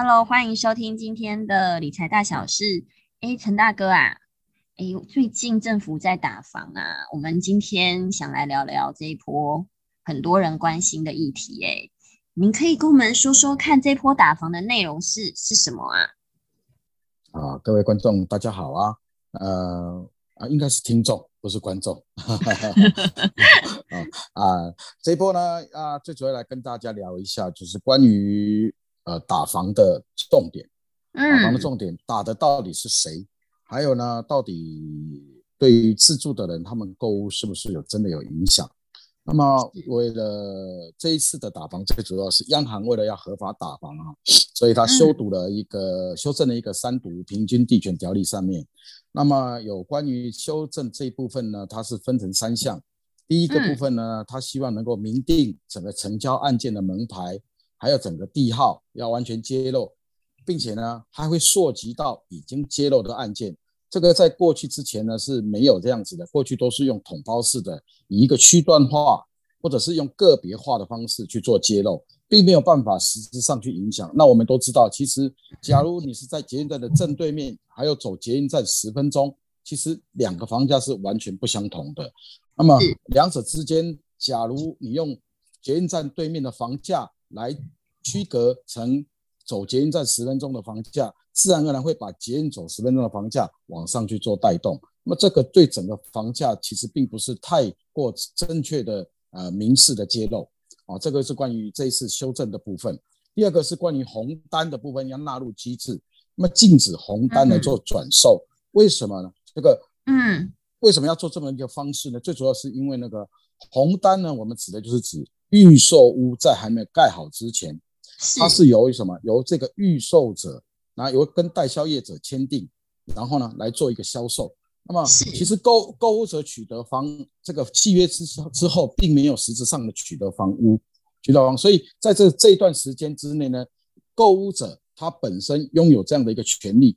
Hello，欢迎收听今天的理财大小事。哎，陈大哥啊，哎，最近政府在打房啊，我们今天想来聊聊这一波很多人关心的议题。哎，您可以跟我们说说看，这波打房的内容是是什么啊？啊，各位观众，大家好啊，呃啊，应该是听众，不是观众。啊啊，这一波呢啊，最主要来跟大家聊一下，就是关于。呃，打房的重点，打房的重点打的到底是谁？还有呢，到底对于自住的人，他们购物是不是有真的有影响？那么，为了这一次的打房，最主要是央行为了要合法打房啊，所以他修读了一个修正了一个三读平均地权条例上面。那么，有关于修正这一部分呢，它是分成三项。第一个部分呢，他希望能够明定整个成交案件的门牌。还有整个地号要完全揭露，并且呢，还会涉及到已经揭露的案件。这个在过去之前呢是没有这样子的，过去都是用统包式的，以一个区段化或者是用个别化的方式去做揭露，并没有办法实质上去影响。那我们都知道，其实假如你是在捷运站的正对面，还有走捷运站十分钟，其实两个房价是完全不相同的。那么两者之间，假如你用捷运站对面的房价，来区隔成走捷运站十分钟的房价，自然而然会把捷运走十分钟的房价往上去做带动。那么这个对整个房价其实并不是太过正确的呃明示的揭露啊。这个是关于这一次修正的部分。第二个是关于红单的部分要纳入机制，那么禁止红单来做转售，为什么呢？这个嗯，为什么要做这么一个方式呢？最主要是因为那个红单呢，我们指的就是指。预售屋在还没有盖好之前，它是由什么？由这个预售者，然后由跟代销业者签订，然后呢来做一个销售。那么其实购购物者取得房这个契约之之后，并没有实质上的取得房屋，取得房。所以在这这一段时间之内呢，购物者他本身拥有这样的一个权利，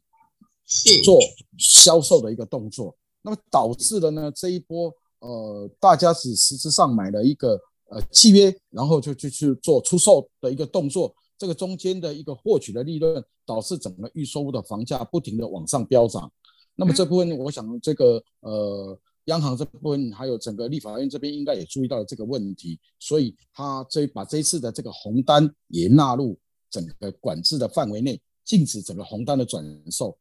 是做销售的一个动作。那么导致了呢这一波呃，大家只实质上买了一个。呃，契约，然后就就去做出售的一个动作，这个中间的一个获取的利润，导致整个预售屋的房价不停的往上飙涨。那么这部分，我想这个呃，央行这部分还有整个立法院这边应该也注意到了这个问题，所以他这把这一次的这个红单也纳入整个管制的范围内，禁止整个红单的转售，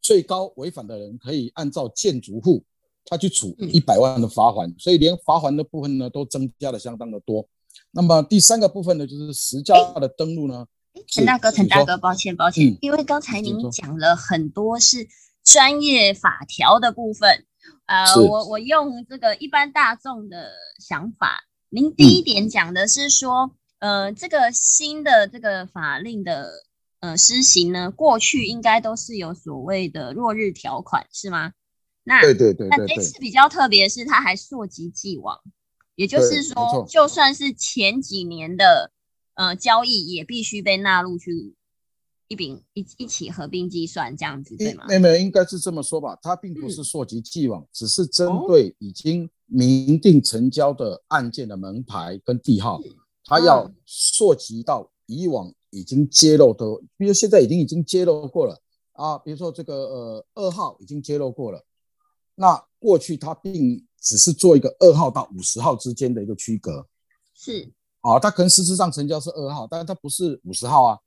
最高违反的人可以按照建筑户。他去处一百万的罚款，所以连罚款的部分呢都增加了相当的多。那么第三个部分呢，就是实价的登录呢。陈大哥，陈大哥，抱歉抱歉，因为刚才您讲了很多是专业法条的部分，呃，我我用这个一般大众的想法，您第一点讲的是说，呃，这个新的这个法令的呃施行呢，过去应该都是有所谓的落日条款，是吗？那对对对，那这次比较特别是，它还溯及既往，也就是说，就算是前几年的呃交易，也必须被纳入去一并一一起合并计算，这样子对吗？没有，应该是这么说吧。它并不是溯及既往，只是针对已经明定成交的案件的门牌跟地号，它要溯及到以往已经揭露的，比如现在已经已经揭露过了啊，比如说这个呃二号已经揭露过了。那过去它并只是做一个二号到五十号之间的一个区隔，是啊，它可能实质上成交是二号，但是它不是五十号啊，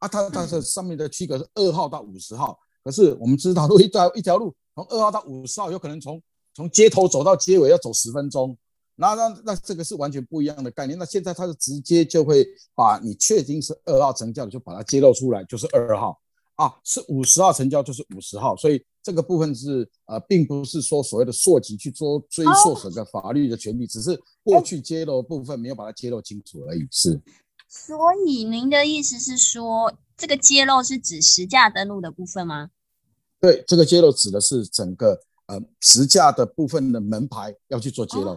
啊，它它的上面的区隔是二号到五十号，可是我们知道，如果一条一条路从二号到五十号，有可能从从街头走到街尾要走十分钟，那那那这个是完全不一样的概念。那现在它是直接就会把你确定是二号成交的，就把它揭露出来，就是二号啊，是五十号成交就是五十号，所以。这个部分是呃，并不是说所谓的溯及去做追溯整个法律的权利，只是过去揭露部分没有把它揭露清楚而已。是，所以您的意思是说，这个揭露是指实价登录的部分吗？对，这个揭露指的是整个呃实价的部分的门牌要去做揭露。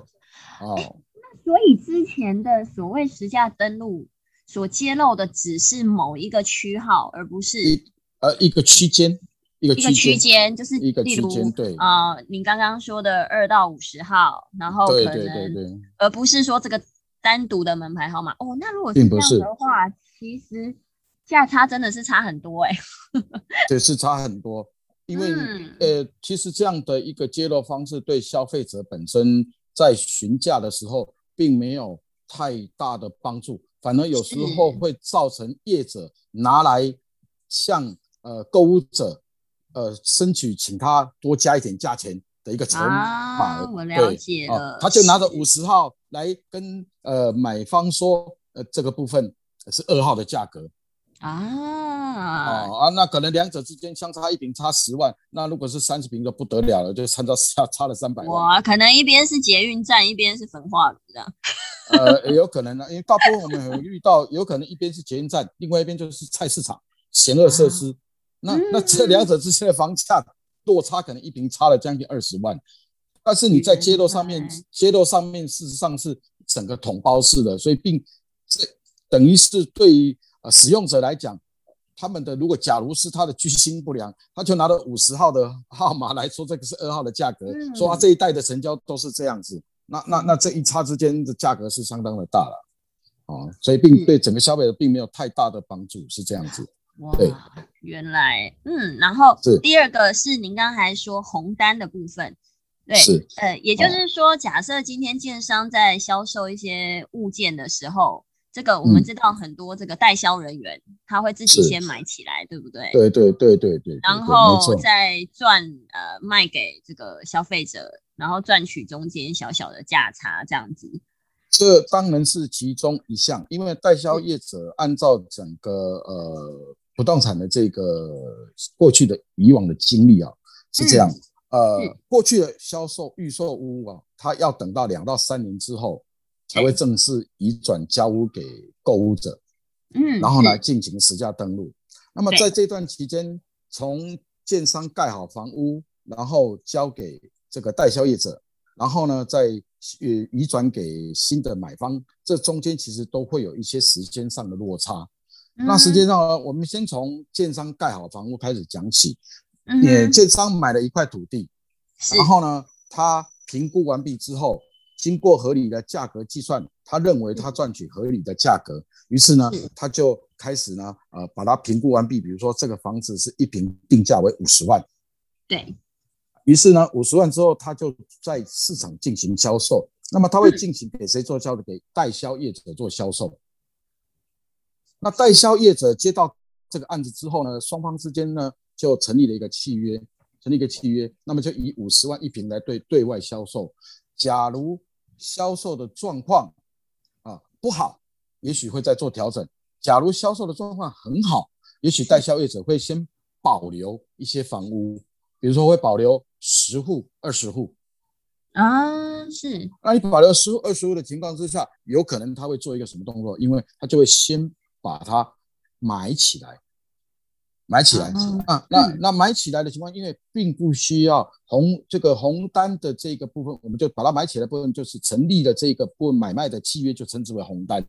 哦，那所以之前的所谓实价登录所揭露的只是某一个区号，而不是呃一个区间。一个区间就是，一个区间，对啊，您刚刚说的二到五十号，然后可能，而不是说这个单独的门牌号码哦。那如果是这样的话，其实价差真的是差很多哎，对，是差很多，因为呃，其实这样的一个揭露方式对消费者本身在询价的时候并没有太大的帮助，反而有时候会造成业者拿来向呃购物者呃申请请他多加一点价钱的一个筹码。我了解了，他就拿着五十号来跟呃买方说，呃，这个部分是二号的价格。啊啊那可能两者之间相差一瓶差十万，那如果是三十瓶就不得了了，就参照差差了三百万。哇，可能一边是捷运站，一边是焚化炉这样。呃，有可能呢，因为大部分我们有遇到，有可能一边是捷运站，另外一边就是菜市场、险恶设施。那那这两者之间的房价落差可能一平差了将近二十万，但是你在街道上面，街道上面事实上是整个统包式的，所以并这等于是对于。呃，使用者来讲，他们的如果假如是他的居心不良，他就拿了五十号的号码来说这个是二号的价格，说他这一代的成交都是这样子，那那那这一差之间的价格是相当的大了，啊，所以并对整个消费者并没有太大的帮助，是这样子。对，原来，嗯，然后第二个是您刚才说红单的部分，对，呃，也就是说，假设今天建商在销售一些物件的时候。这个我们知道很多这个代销人员，他会自己先买起来，对不对？对对对对对。然后再赚呃卖给这个消费者，然后赚取中间小小的价差，这样子。这当然是其中一项，因为代销业者按照整个呃不动产的这个过去的以往的经历啊，是这样。呃，过去的销售预售屋啊，它要等到两到三年之后。才会正式移转交屋给购物者，嗯，然后呢进行实价登录。那么在这段期间，从建商盖好房屋，然后交给这个代销业者，然后呢再呃移转给新的买方，这中间其实都会有一些时间上的落差。那实际上呢，我们先从建商盖好房屋开始讲起。嗯，建商买了一块土地，然后呢，他评估完毕之后。经过合理的价格计算，他认为他赚取合理的价格，于是呢，他就开始呢，呃，把它评估完毕。比如说，这个房子是一平定价为五十万，对于是呢，五十万之后，他就在市场进行销售。那么他会进行给谁做销售？给代销业者做销售。那代销业者接到这个案子之后呢，双方之间呢就成立了一个契约，成立一个契约，那么就以五十万一平来对对外销售。假如销售的状况啊不好，也许会再做调整。假如销售的状况很好，也许代销业者会先保留一些房屋，比如说会保留十户、二十户啊。是，那你保留十户、二十户的情况之下，有可能他会做一个什么动作？因为他就会先把它买起来。买起来啊，那那买起来的情况，因为并不需要红这个红单的这个部分，我们就把它买起来部分，就是成立的这个部分买卖的契约，就称之为红单。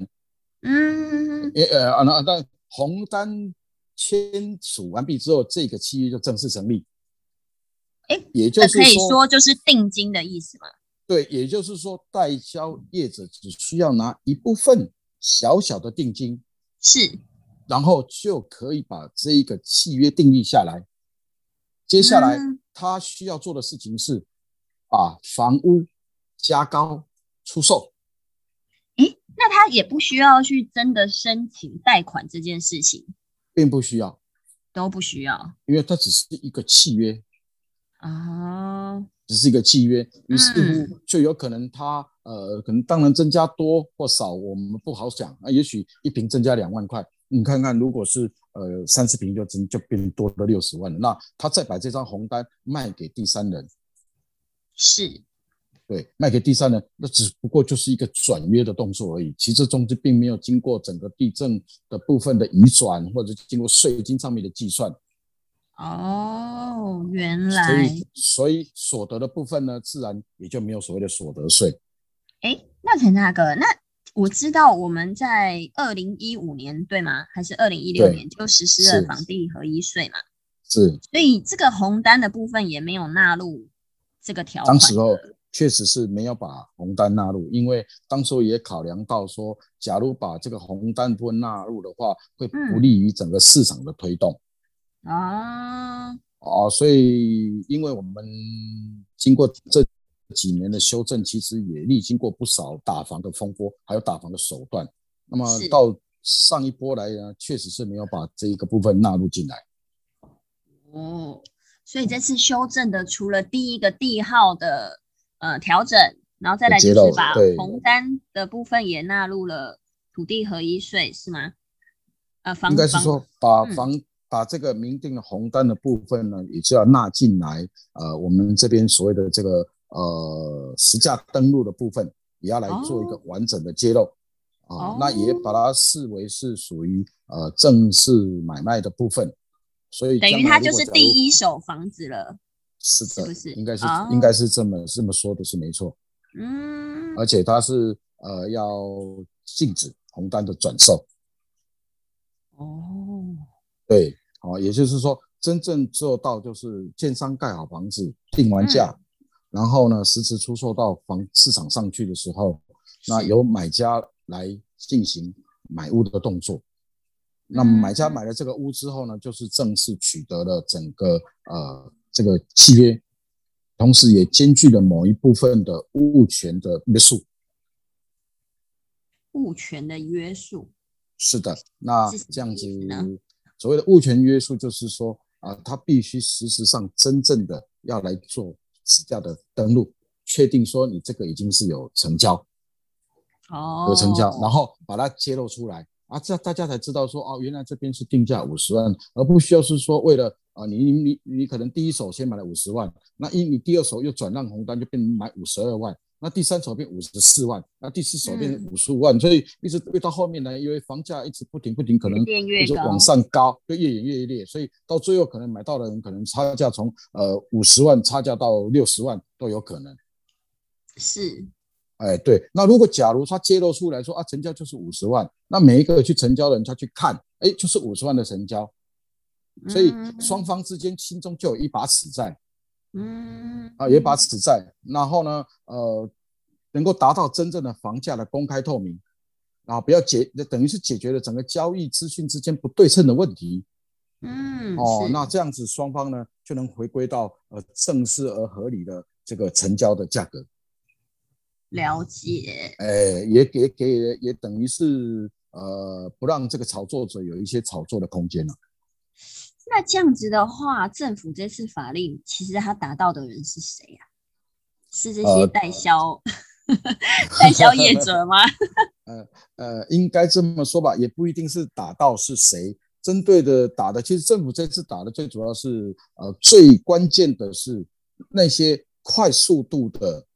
嗯，呃啊，那那红单签署完毕之后，这个契约就正式成立。哎，也就是可以说就是定金的意思嘛？对，也就是说代销业者只需要拿一部分小小的定金。是。然后就可以把这一个契约订立下来。接下来他需要做的事情是把房屋加高出售。诶，那他也不需要去真的申请贷款这件事情，并不需要，都不需要，因为它只是一个契约啊，只是一个契约，于是乎就有可能他呃，可能当然增加多或少我们不好讲啊，也许一瓶增加两万块。你看看，如果是呃三十瓶就增就变多了六十万了，那他再把这张红单卖给第三人，是，对，卖给第三人，那只不过就是一个转约的动作而已，其实中间并没有经过整个地震的部分的移转，或者经过税金上面的计算。哦，原来，所以所以所得的部分呢，自然也就没有所谓的所得税。哎，那陈大哥，那。我知道我们在二零一五年对吗？还是二零一六年就实施了房地合一税嘛？是，所以这个红单的部分也没有纳入这个条款。当时候，确实是没有把红单纳入，因为当初也考量到说，假如把这个红单部分纳入的话，会不利于整个市场的推动。啊，哦，所以因为我们经过这几年的修正，其实也历经过不少打房的风波，还有打房的手段。那么到上一波来呢，确实是没有把这一个部分纳入进来。哦，所以这次修正的，除了第一个地号的呃调整，然后再来就是把红单的部分也纳入了土地合一税，是吗？呃，房应该是说把房把这个明定的红单的部分呢，也就要纳进来。呃，我们这边所谓的这个呃实价登录的部分，也要来做一个完整的揭露。啊，那也把它视为是属于呃正式买卖的部分，所以等于它就是第一手房子了，是的，是是？应该是应该是这么这么说的是没错，嗯，而且它是呃要禁止红单的转售，哦，对，好，也就是说真正做到就是建商盖好房子定完价，然后呢实时出售到房市场上去的时候，那由买家。来进行买屋的动作，那买家买了这个屋之后呢，就是正式取得了整个呃这个契约，同时也兼具了某一部分的物权的约束。物权的约束。是的，那这样子所谓的物权约束，就是说啊，他必须事实上真正的要来做实价的登录，确定说你这个已经是有成交。哦，有成交，然后把它揭露出来啊，这样大家才知道说哦，原来这边是定价五十万，而不需要是说为了啊，你你你可能第一手先买了五十万，那一你第二手又转让红单就变成买五十二万，那第三手变五十四万，那第四手变成五十五万，所以一直越到后面呢，因为房价一直不停不停，可能一直往上高，就越演越烈，所以到最后可能买到的人可能差价从呃五十万差价到六十万都有可能，是。哎，对，那如果假如他揭露出来说啊，成交就是五十万，那每一个去成交的人他去看，哎，就是五十万的成交，所以双方之间心中就有一把尺在，嗯，啊，有一把尺在，然后呢，呃，能够达到真正的房价的公开透明，啊，不要解，等于是解决了整个交易资讯之间不对称的问题，嗯，哦，那这样子双方呢就能回归到呃正式而合理的这个成交的价格。了解，哎，也给给也等于是呃，不让这个炒作者有一些炒作的空间了。那这样子的话，政府这次法令其实他达到的人是谁呀？是这些代销 代销业者吗？呃呃，应该这么说吧，也不一定是打到是谁针对的打的。其实政府这次打的最主要是呃，最关键的是那些快速度的。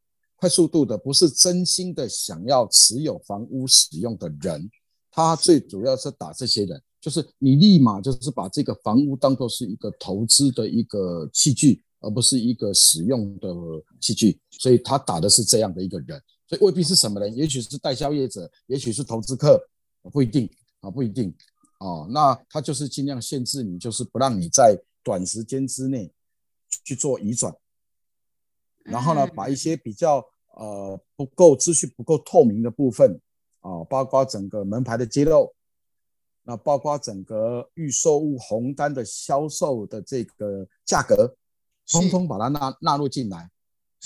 快速度的不是真心的想要持有房屋使用的人，他最主要是打这些人，就是你立马就是把这个房屋当做是一个投资的一个器具，而不是一个使用的器具，所以他打的是这样的一个人，所以未必是什么人，也许是代销业者，也许是投资客，不一定啊，不一定。啊，那他就是尽量限制你，就是不让你在短时间之内去做移转。然后呢，把一些比较呃不够资讯不够透明的部分啊，包括整个门牌的揭露，那包括整个预售物红单的销售的这个价格，通通把它纳纳入进来。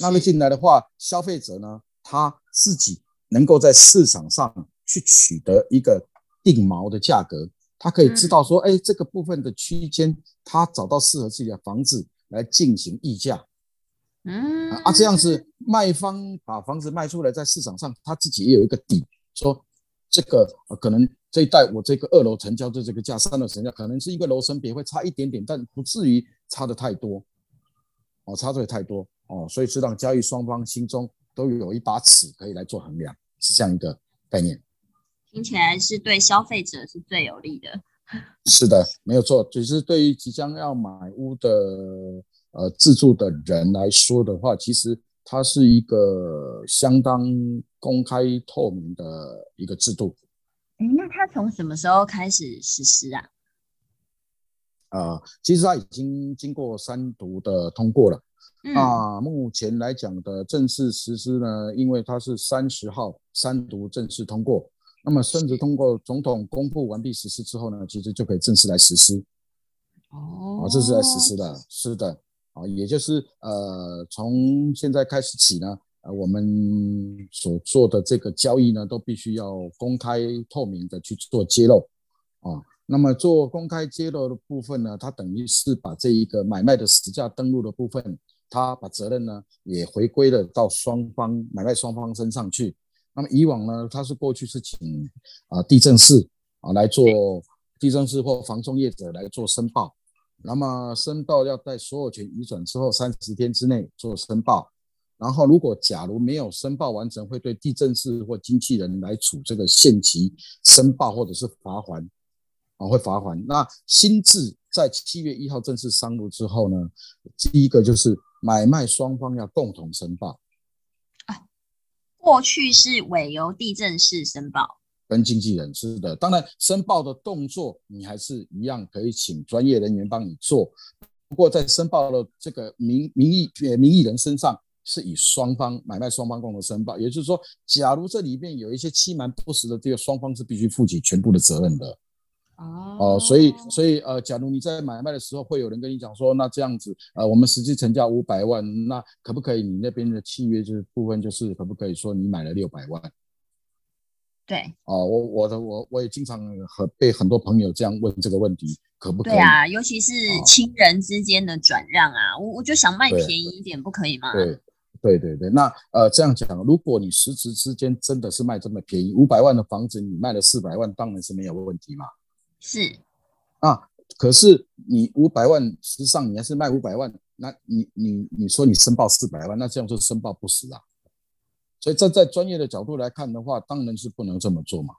纳入进来的话，消费者呢他自己能够在市场上去取得一个定锚的价格，他可以知道说，哎，这个部分的区间，他找到适合自己的房子来进行议价。嗯啊，这样子卖方把房子卖出来，在市场上他自己也有一个底，说这个可能这一带我这个二楼成交的这个价，三楼成交可能是一个楼层别会差一点点，但不至于差的太多，哦，差的太多哦，所以是让交易双方心中都有一把尺可以来做衡量，是这样一个概念。听起来是对消费者是最有利的。是的，没有错，只是对于即将要买屋的。呃，自住的人来说的话，其实它是一个相当公开透明的一个制度。哎，那它从什么时候开始实施啊？呃，其实它已经经过三读的通过了。啊，目前来讲的正式实施呢，因为它是三十号三读正式通过，那么甚至通过总统公布完毕实施之后呢，其实就可以正式来实施。哦，这是来实施的，是的，啊，也就是呃，从现在开始起呢，呃，我们所做的这个交易呢，都必须要公开透明的去做揭露，啊，那么做公开揭露的部分呢，它等于是把这一个买卖的实价登录的部分，它把责任呢也回归了到双方买卖双方身上去。那么以往呢，它是过去是请啊地震室啊来做地震室或房中业者来做申报。那么申报要在所有权移转之后三十天之内做申报，然后如果假如没有申报完成，会对地震室或经纪人来处这个限期申报或者是罚款，啊会罚款。那新制在七月一号正式上路之后呢，第一个就是买卖双方要共同申报。啊，过去是委由地震室申报。跟经纪人是的，当然申报的动作你还是一样可以请专业人员帮你做，不过在申报的这个名名义呃名义人身上是以双方买卖双方共同申报，也就是说，假如这里面有一些欺瞒不实的，这个双方是必须负起全部的责任的。哦，所以所以呃，假如你在买卖的时候会有人跟你讲说，那这样子呃，我们实际成交五百万，那可不可以你那边的契约就是部分就是可不可以说你买了六百万？对哦，我我的我我也经常和被很多朋友这样问这个问题，可不可以？对啊，尤其是亲人之间的转让啊，我我就想卖便宜一点，不可以吗？对对对对，那呃这样讲，如果你实质之间真的是卖这么便宜，五百万的房子你卖了四百万，当然是没有问题嘛。是啊，可是你五百万，实际上你还是卖五百万，那你你你说你申报四百万，那这样就申报不实啊。所以站在专业的角度来看的话，当然是不能这么做嘛。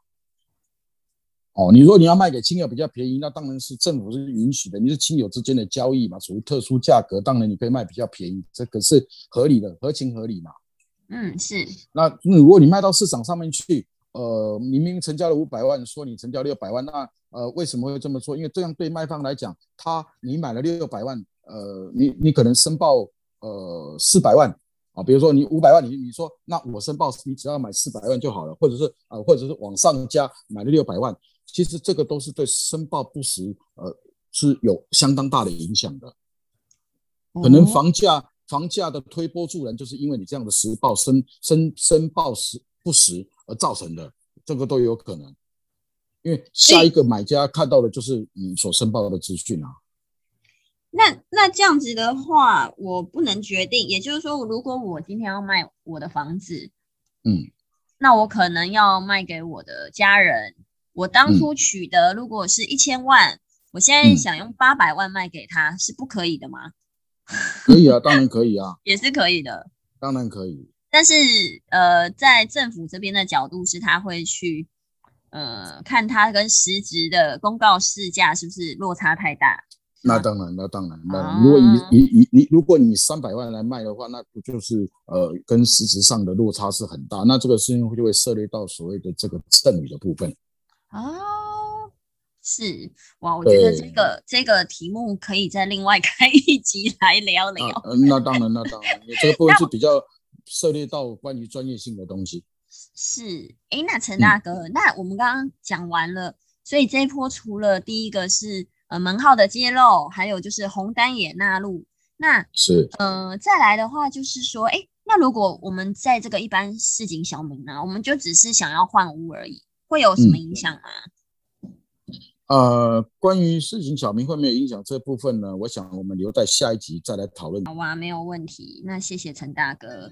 哦，你说你要卖给亲友比较便宜，那当然是政府是允许的。你是亲友之间的交易嘛，属于特殊价格，当然你可以卖比较便宜，这个是合理的，合情合理嘛。嗯，是。那如果你卖到市场上面去，呃，明明成交了五百万，说你成交六百万，那呃为什么会这么说？因为这样对卖方来讲，他你买了六百万，呃，你你可能申报呃四百万。啊，比如说你五百万，你你说那我申报你只要买四百万就好了，或者是啊，或者是往上加买了六百万，其实这个都是对申报不实呃是有相当大的影响的。可能房价房价的推波助澜，就是因为你这样的实报申申申报实不实而造成的，这个都有可能。因为下一个买家看到的就是你所申报的资讯啊。那那这样子的话，我不能决定。也就是说，如果我今天要卖我的房子，嗯，那我可能要卖给我的家人。我当初取得如果是一千万，我现在想用八百万卖给他，是不可以的吗？可以啊，当然可以啊，也是可以的，当然可以。但是呃，在政府这边的角度是，他会去呃看他跟实质的公告市价是不是落差太大。那当然，那当然，那如果以以以你，如果你三百万来卖的话，那不就是呃，跟实质上的落差是很大。那这个事情就会涉猎到所谓的这个赠与的部分。哦，是哇，我觉得这个这个题目可以再另外开一集来聊聊。那当然，那当然，这个部分 是比较涉猎到关于专业性的东西。是，哎，那陈大哥，那我们刚刚讲完了，所以这一波除了第一个是。呃，门号的揭露，还有就是红单也纳入，那是呃，再来的话就是说，哎，那如果我们在这个一般市井小民呢，我们就只是想要换屋而已，会有什么影响吗？呃，关于市井小民会没有影响这部分呢，我想我们留在下一集再来讨论。好啊，没有问题。那谢谢陈大哥。